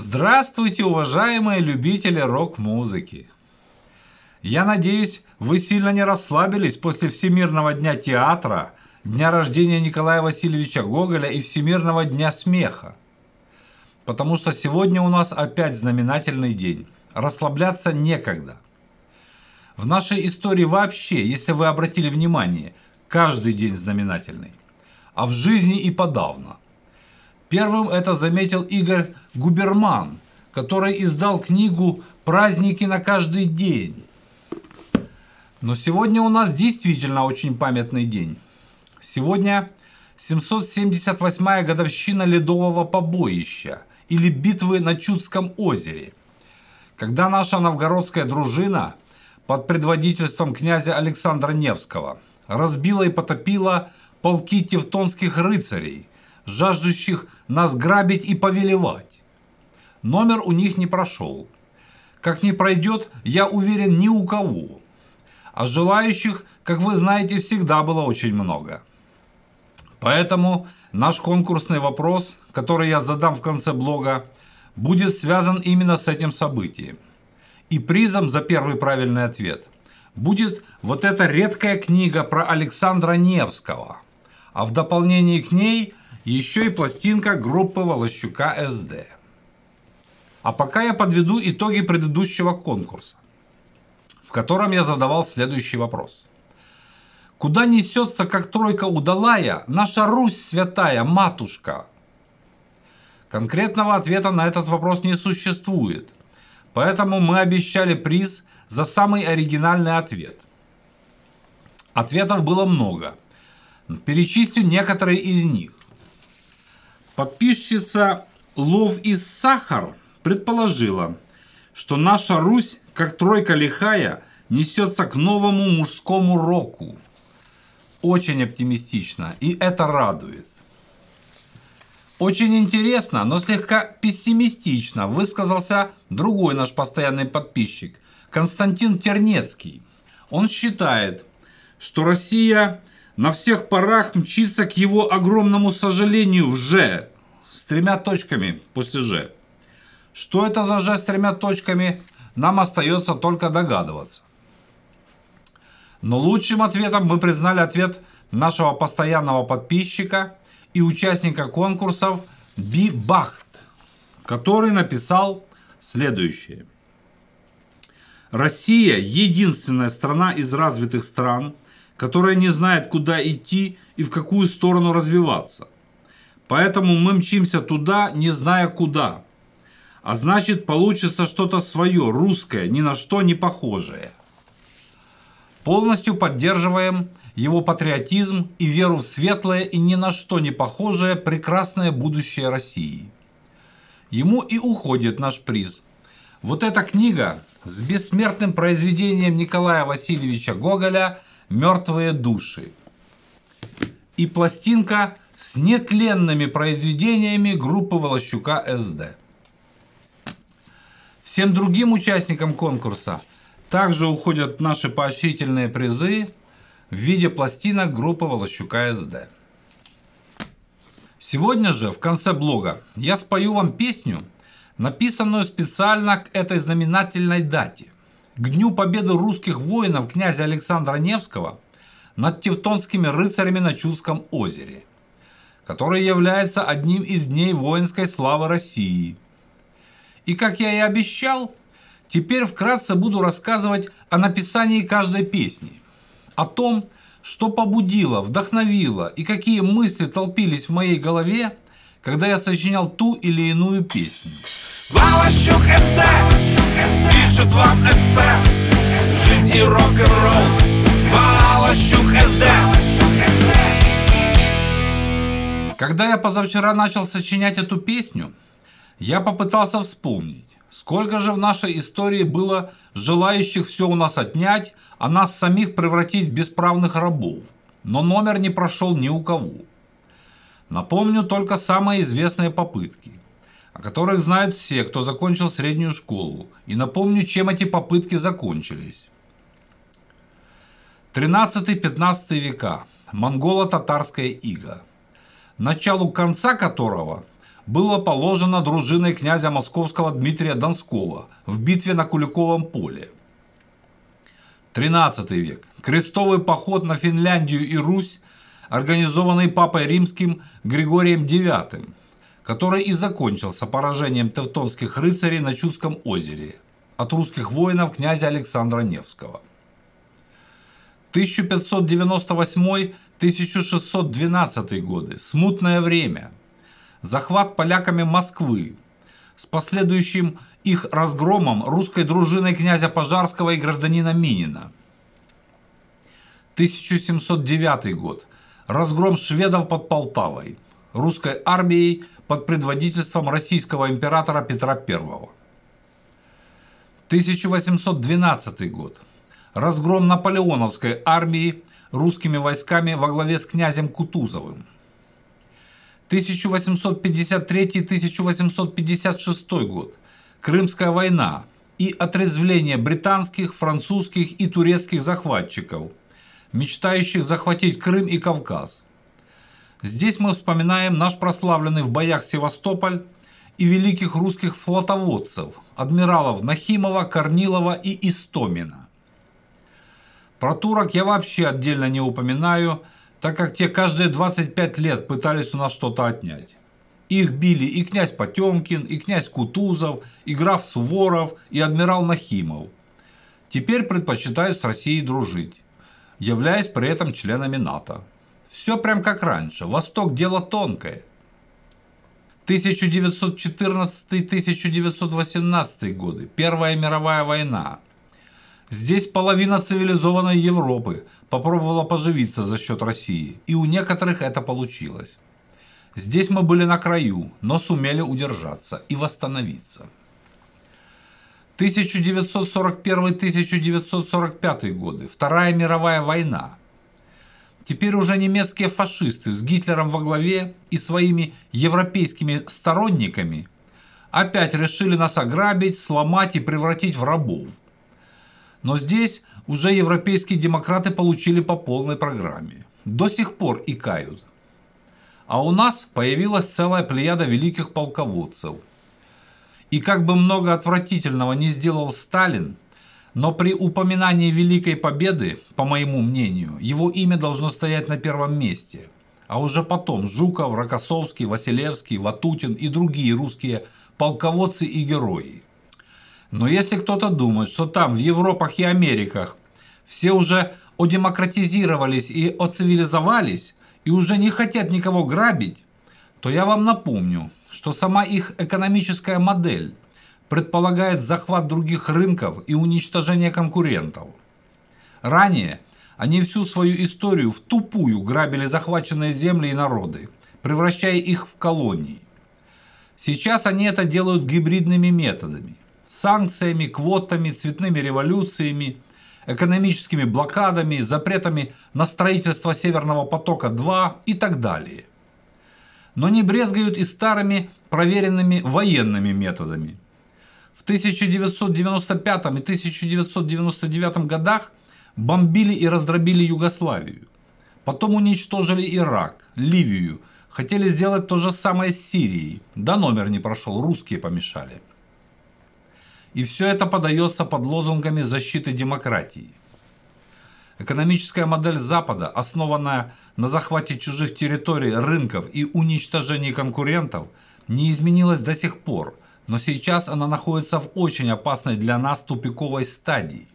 Здравствуйте, уважаемые любители рок-музыки! Я надеюсь, вы сильно не расслабились после Всемирного дня театра, дня рождения Николая Васильевича Гоголя и Всемирного дня смеха. Потому что сегодня у нас опять знаменательный день. Расслабляться некогда. В нашей истории вообще, если вы обратили внимание, каждый день знаменательный. А в жизни и подавно – Первым это заметил Игорь Губерман, который издал книгу «Праздники на каждый день». Но сегодня у нас действительно очень памятный день. Сегодня 778-я годовщина Ледового побоища или битвы на Чудском озере, когда наша новгородская дружина под предводительством князя Александра Невского разбила и потопила полки тевтонских рыцарей – жаждущих нас грабить и повелевать. Номер у них не прошел. Как не пройдет, я уверен, ни у кого. А желающих, как вы знаете, всегда было очень много. Поэтому наш конкурсный вопрос, который я задам в конце блога, будет связан именно с этим событием. И призом за первый правильный ответ будет вот эта редкая книга про Александра Невского. А в дополнение к ней еще и пластинка группы Волощука СД. А пока я подведу итоги предыдущего конкурса, в котором я задавал следующий вопрос. Куда несется, как тройка удалая, наша Русь святая, матушка? Конкретного ответа на этот вопрос не существует, поэтому мы обещали приз за самый оригинальный ответ. Ответов было много. Перечислю некоторые из них. Подписчица Лов из Сахар предположила, что наша Русь, как тройка лихая, несется к новому мужскому року. Очень оптимистично, и это радует. Очень интересно, но слегка пессимистично высказался другой наш постоянный подписчик, Константин Тернецкий. Он считает, что Россия на всех парах мчится к его огромному сожалению в «Ж» с тремя точками после «Ж». Что это за «Ж» с тремя точками, нам остается только догадываться. Но лучшим ответом мы признали ответ нашего постоянного подписчика и участника конкурсов Би Бахт, который написал следующее. Россия – единственная страна из развитых стран – которая не знает, куда идти и в какую сторону развиваться. Поэтому мы мчимся туда, не зная куда. А значит, получится что-то свое, русское, ни на что не похожее. Полностью поддерживаем его патриотизм и веру в светлое и ни на что не похожее прекрасное будущее России. Ему и уходит наш приз. Вот эта книга с бессмертным произведением Николая Васильевича Гоголя «Мертвые души» и пластинка с нетленными произведениями группы Волощука СД. Всем другим участникам конкурса также уходят наши поощрительные призы в виде пластинок группы Волощука СД. Сегодня же в конце блога я спою вам песню, написанную специально к этой знаменательной дате – к Дню Победы русских воинов князя Александра Невского над тевтонскими рыцарями на Чудском озере, который является одним из дней воинской славы России. И как я и обещал, теперь вкратце буду рассказывать о написании каждой песни, о том, что побудило, вдохновило и какие мысли толпились в моей голове, когда я сочинял ту или иную песню. Валащук СД Пишет вам эссе Жизнь и рок-н-ролл Валащук СД Когда я позавчера начал сочинять эту песню, я попытался вспомнить, сколько же в нашей истории было желающих все у нас отнять, а нас самих превратить в бесправных рабов. Но номер не прошел ни у кого. Напомню только самые известные попытки – о которых знают все, кто закончил среднюю школу, и напомню, чем эти попытки закончились. 13-15 века. Монголо-татарская ига. Началу конца которого было положено дружиной князя московского Дмитрия Донского в битве на Куликовом поле. 13 век. Крестовый поход на Финляндию и Русь, организованный Папой Римским Григорием IX, который и закончился поражением тевтонских рыцарей на Чудском озере от русских воинов князя Александра Невского. 1598-1612 годы. Смутное время. Захват поляками Москвы с последующим их разгромом русской дружиной князя Пожарского и гражданина Минина. 1709 год. Разгром шведов под Полтавой. Русской армией под предводительством российского императора Петра I. 1812 год. Разгром наполеоновской армии русскими войсками во главе с князем Кутузовым. 1853-1856 год. Крымская война и отрезвление британских, французских и турецких захватчиков, мечтающих захватить Крым и Кавказ. Здесь мы вспоминаем наш прославленный в боях Севастополь и великих русских флотоводцев, адмиралов Нахимова, Корнилова и Истомина. Про турок я вообще отдельно не упоминаю, так как те каждые 25 лет пытались у нас что-то отнять. Их били и князь Потемкин, и князь Кутузов, и граф Суворов, и адмирал Нахимов. Теперь предпочитают с Россией дружить, являясь при этом членами НАТО. Все прям как раньше. Восток – дело тонкое. 1914-1918 годы. Первая мировая война. Здесь половина цивилизованной Европы попробовала поживиться за счет России, и у некоторых это получилось. Здесь мы были на краю, но сумели удержаться и восстановиться. 1941-1945 годы. Вторая мировая война. Теперь уже немецкие фашисты с Гитлером во главе и своими европейскими сторонниками опять решили нас ограбить, сломать и превратить в рабов. Но здесь уже европейские демократы получили по полной программе. До сих пор и кают. А у нас появилась целая плеяда великих полководцев. И как бы много отвратительного не сделал Сталин, но при упоминании Великой Победы, по моему мнению, его имя должно стоять на первом месте. А уже потом Жуков, Рокоссовский, Василевский, Ватутин и другие русские полководцы и герои. Но если кто-то думает, что там, в Европах и Америках, все уже одемократизировались и оцивилизовались, и уже не хотят никого грабить, то я вам напомню, что сама их экономическая модель предполагает захват других рынков и уничтожение конкурентов. Ранее они всю свою историю в тупую грабили захваченные земли и народы, превращая их в колонии. Сейчас они это делают гибридными методами – санкциями, квотами, цветными революциями, экономическими блокадами, запретами на строительство Северного потока-2 и так далее. Но не брезгают и старыми проверенными военными методами. В 1995 и 1999 годах бомбили и раздробили Югославию. Потом уничтожили Ирак, Ливию, хотели сделать то же самое с Сирией. Да номер не прошел, русские помешали. И все это подается под лозунгами защиты демократии. Экономическая модель Запада, основанная на захвате чужих территорий, рынков и уничтожении конкурентов, не изменилась до сих пор, но сейчас она находится в очень опасной для нас тупиковой стадии.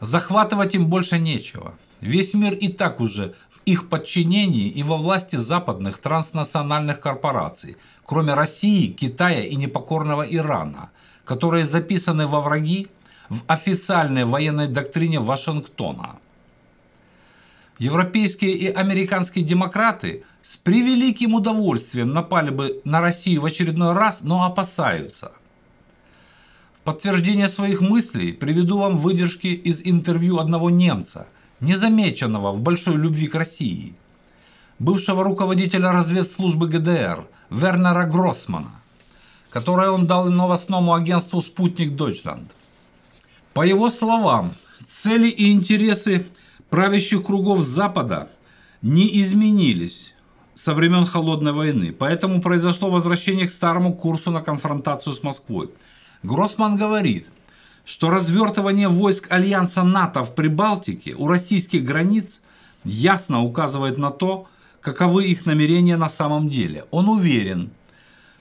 Захватывать им больше нечего. Весь мир и так уже в их подчинении и во власти западных транснациональных корпораций, кроме России, Китая и непокорного Ирана, которые записаны во враги в официальной военной доктрине Вашингтона. Европейские и американские демократы с превеликим удовольствием напали бы на Россию в очередной раз, но опасаются. В подтверждение своих мыслей приведу вам выдержки из интервью одного немца, незамеченного в большой любви к России, бывшего руководителя разведслужбы ГДР Вернера Гроссмана которое он дал новостному агентству «Спутник Дойчланд». По его словам, цели и интересы правящих кругов Запада не изменились, со времен Холодной войны, поэтому произошло возвращение к старому курсу на конфронтацию с Москвой. Гроссман говорит, что развертывание войск Альянса НАТО в Прибалтике у российских границ ясно указывает на то, каковы их намерения на самом деле. Он уверен,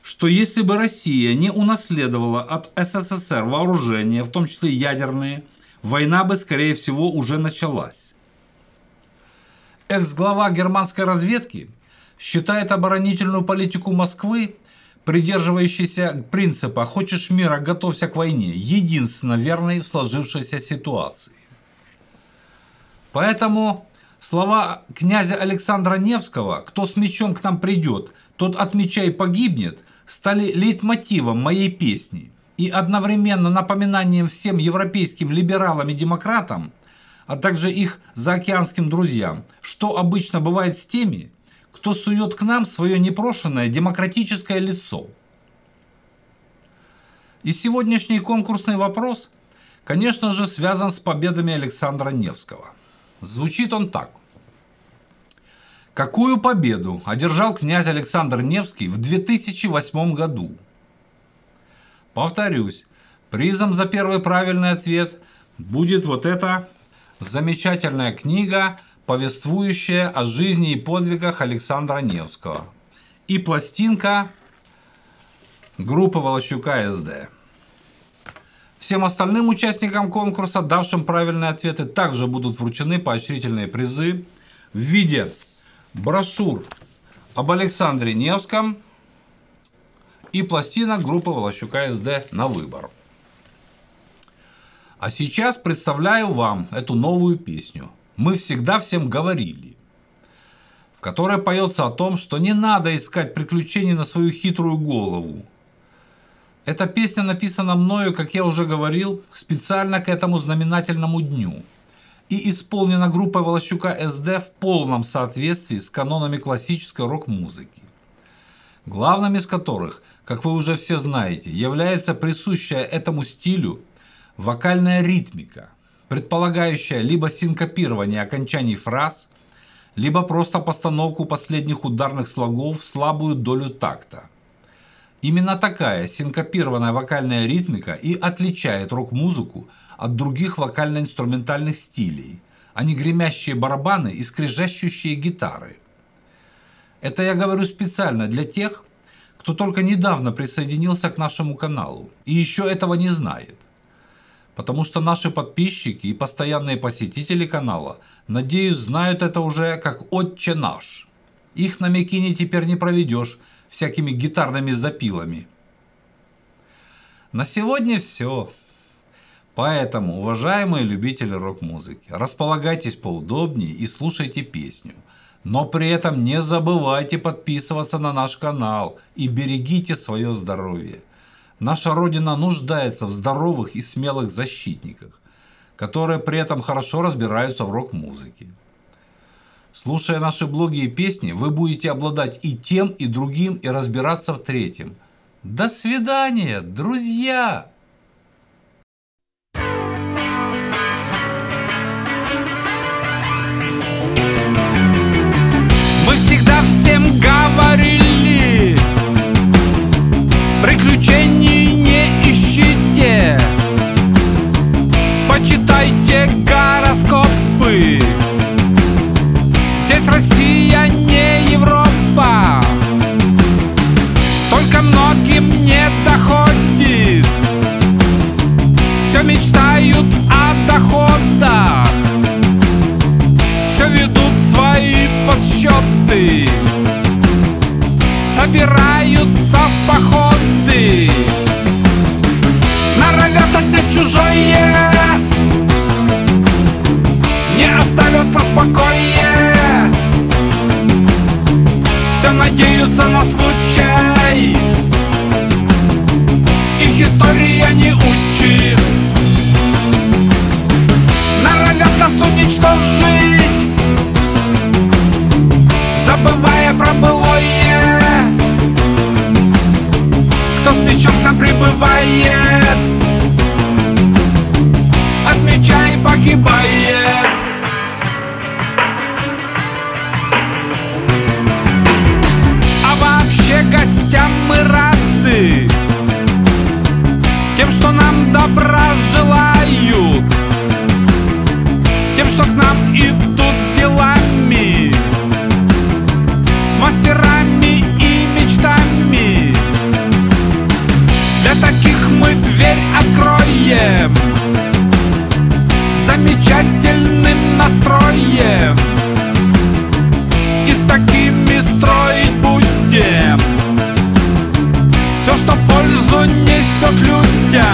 что если бы Россия не унаследовала от СССР вооружения, в том числе ядерные, война бы, скорее всего, уже началась. Экс-глава германской разведки считает оборонительную политику Москвы, придерживающейся принципа «хочешь мира, готовься к войне», единственно верной в сложившейся ситуации. Поэтому слова князя Александра Невского «кто с мечом к нам придет, тот от меча и погибнет» стали лейтмотивом моей песни и одновременно напоминанием всем европейским либералам и демократам, а также их заокеанским друзьям, что обычно бывает с теми, кто сует к нам свое непрошенное демократическое лицо. И сегодняшний конкурсный вопрос, конечно же, связан с победами Александра Невского. Звучит он так – Какую победу одержал князь Александр Невский в 2008 году? Повторюсь, призом за первый правильный ответ будет вот эта замечательная книга, повествующая о жизни и подвигах Александра Невского. И пластинка группы Волощука СД. Всем остальным участникам конкурса, давшим правильные ответы, также будут вручены поощрительные призы в виде брошюр об Александре Невском и пластина группы Волощука СД на выбор. А сейчас представляю вам эту новую песню «Мы всегда всем говорили», в которой поется о том, что не надо искать приключений на свою хитрую голову. Эта песня написана мною, как я уже говорил, специально к этому знаменательному дню – и исполнена группой Волощука СД в полном соответствии с канонами классической рок-музыки. Главным из которых, как вы уже все знаете, является присущая этому стилю вокальная ритмика, предполагающая либо синкопирование окончаний фраз, либо просто постановку последних ударных слогов в слабую долю такта. Именно такая синкопированная вокальная ритмика и отличает рок-музыку от других вокально-инструментальных стилей, а не гремящие барабаны и скрежещущие гитары. Это я говорю специально для тех, кто только недавно присоединился к нашему каналу и еще этого не знает. Потому что наши подписчики и постоянные посетители канала, надеюсь, знают это уже как «Отче наш». Их на Микине теперь не проведешь всякими гитарными запилами. На сегодня все. Поэтому, уважаемые любители рок-музыки, располагайтесь поудобнее и слушайте песню. Но при этом не забывайте подписываться на наш канал и берегите свое здоровье. Наша Родина нуждается в здоровых и смелых защитниках, которые при этом хорошо разбираются в рок-музыке. Слушая наши блоги и песни, вы будете обладать и тем, и другим, и разбираться в третьем. До свидания, друзья! Надеются на случай. Их история не учит. Норовят нас уничтожить Забывая про былое. Кто с мечом там прибывает. От меча и погибает så klunta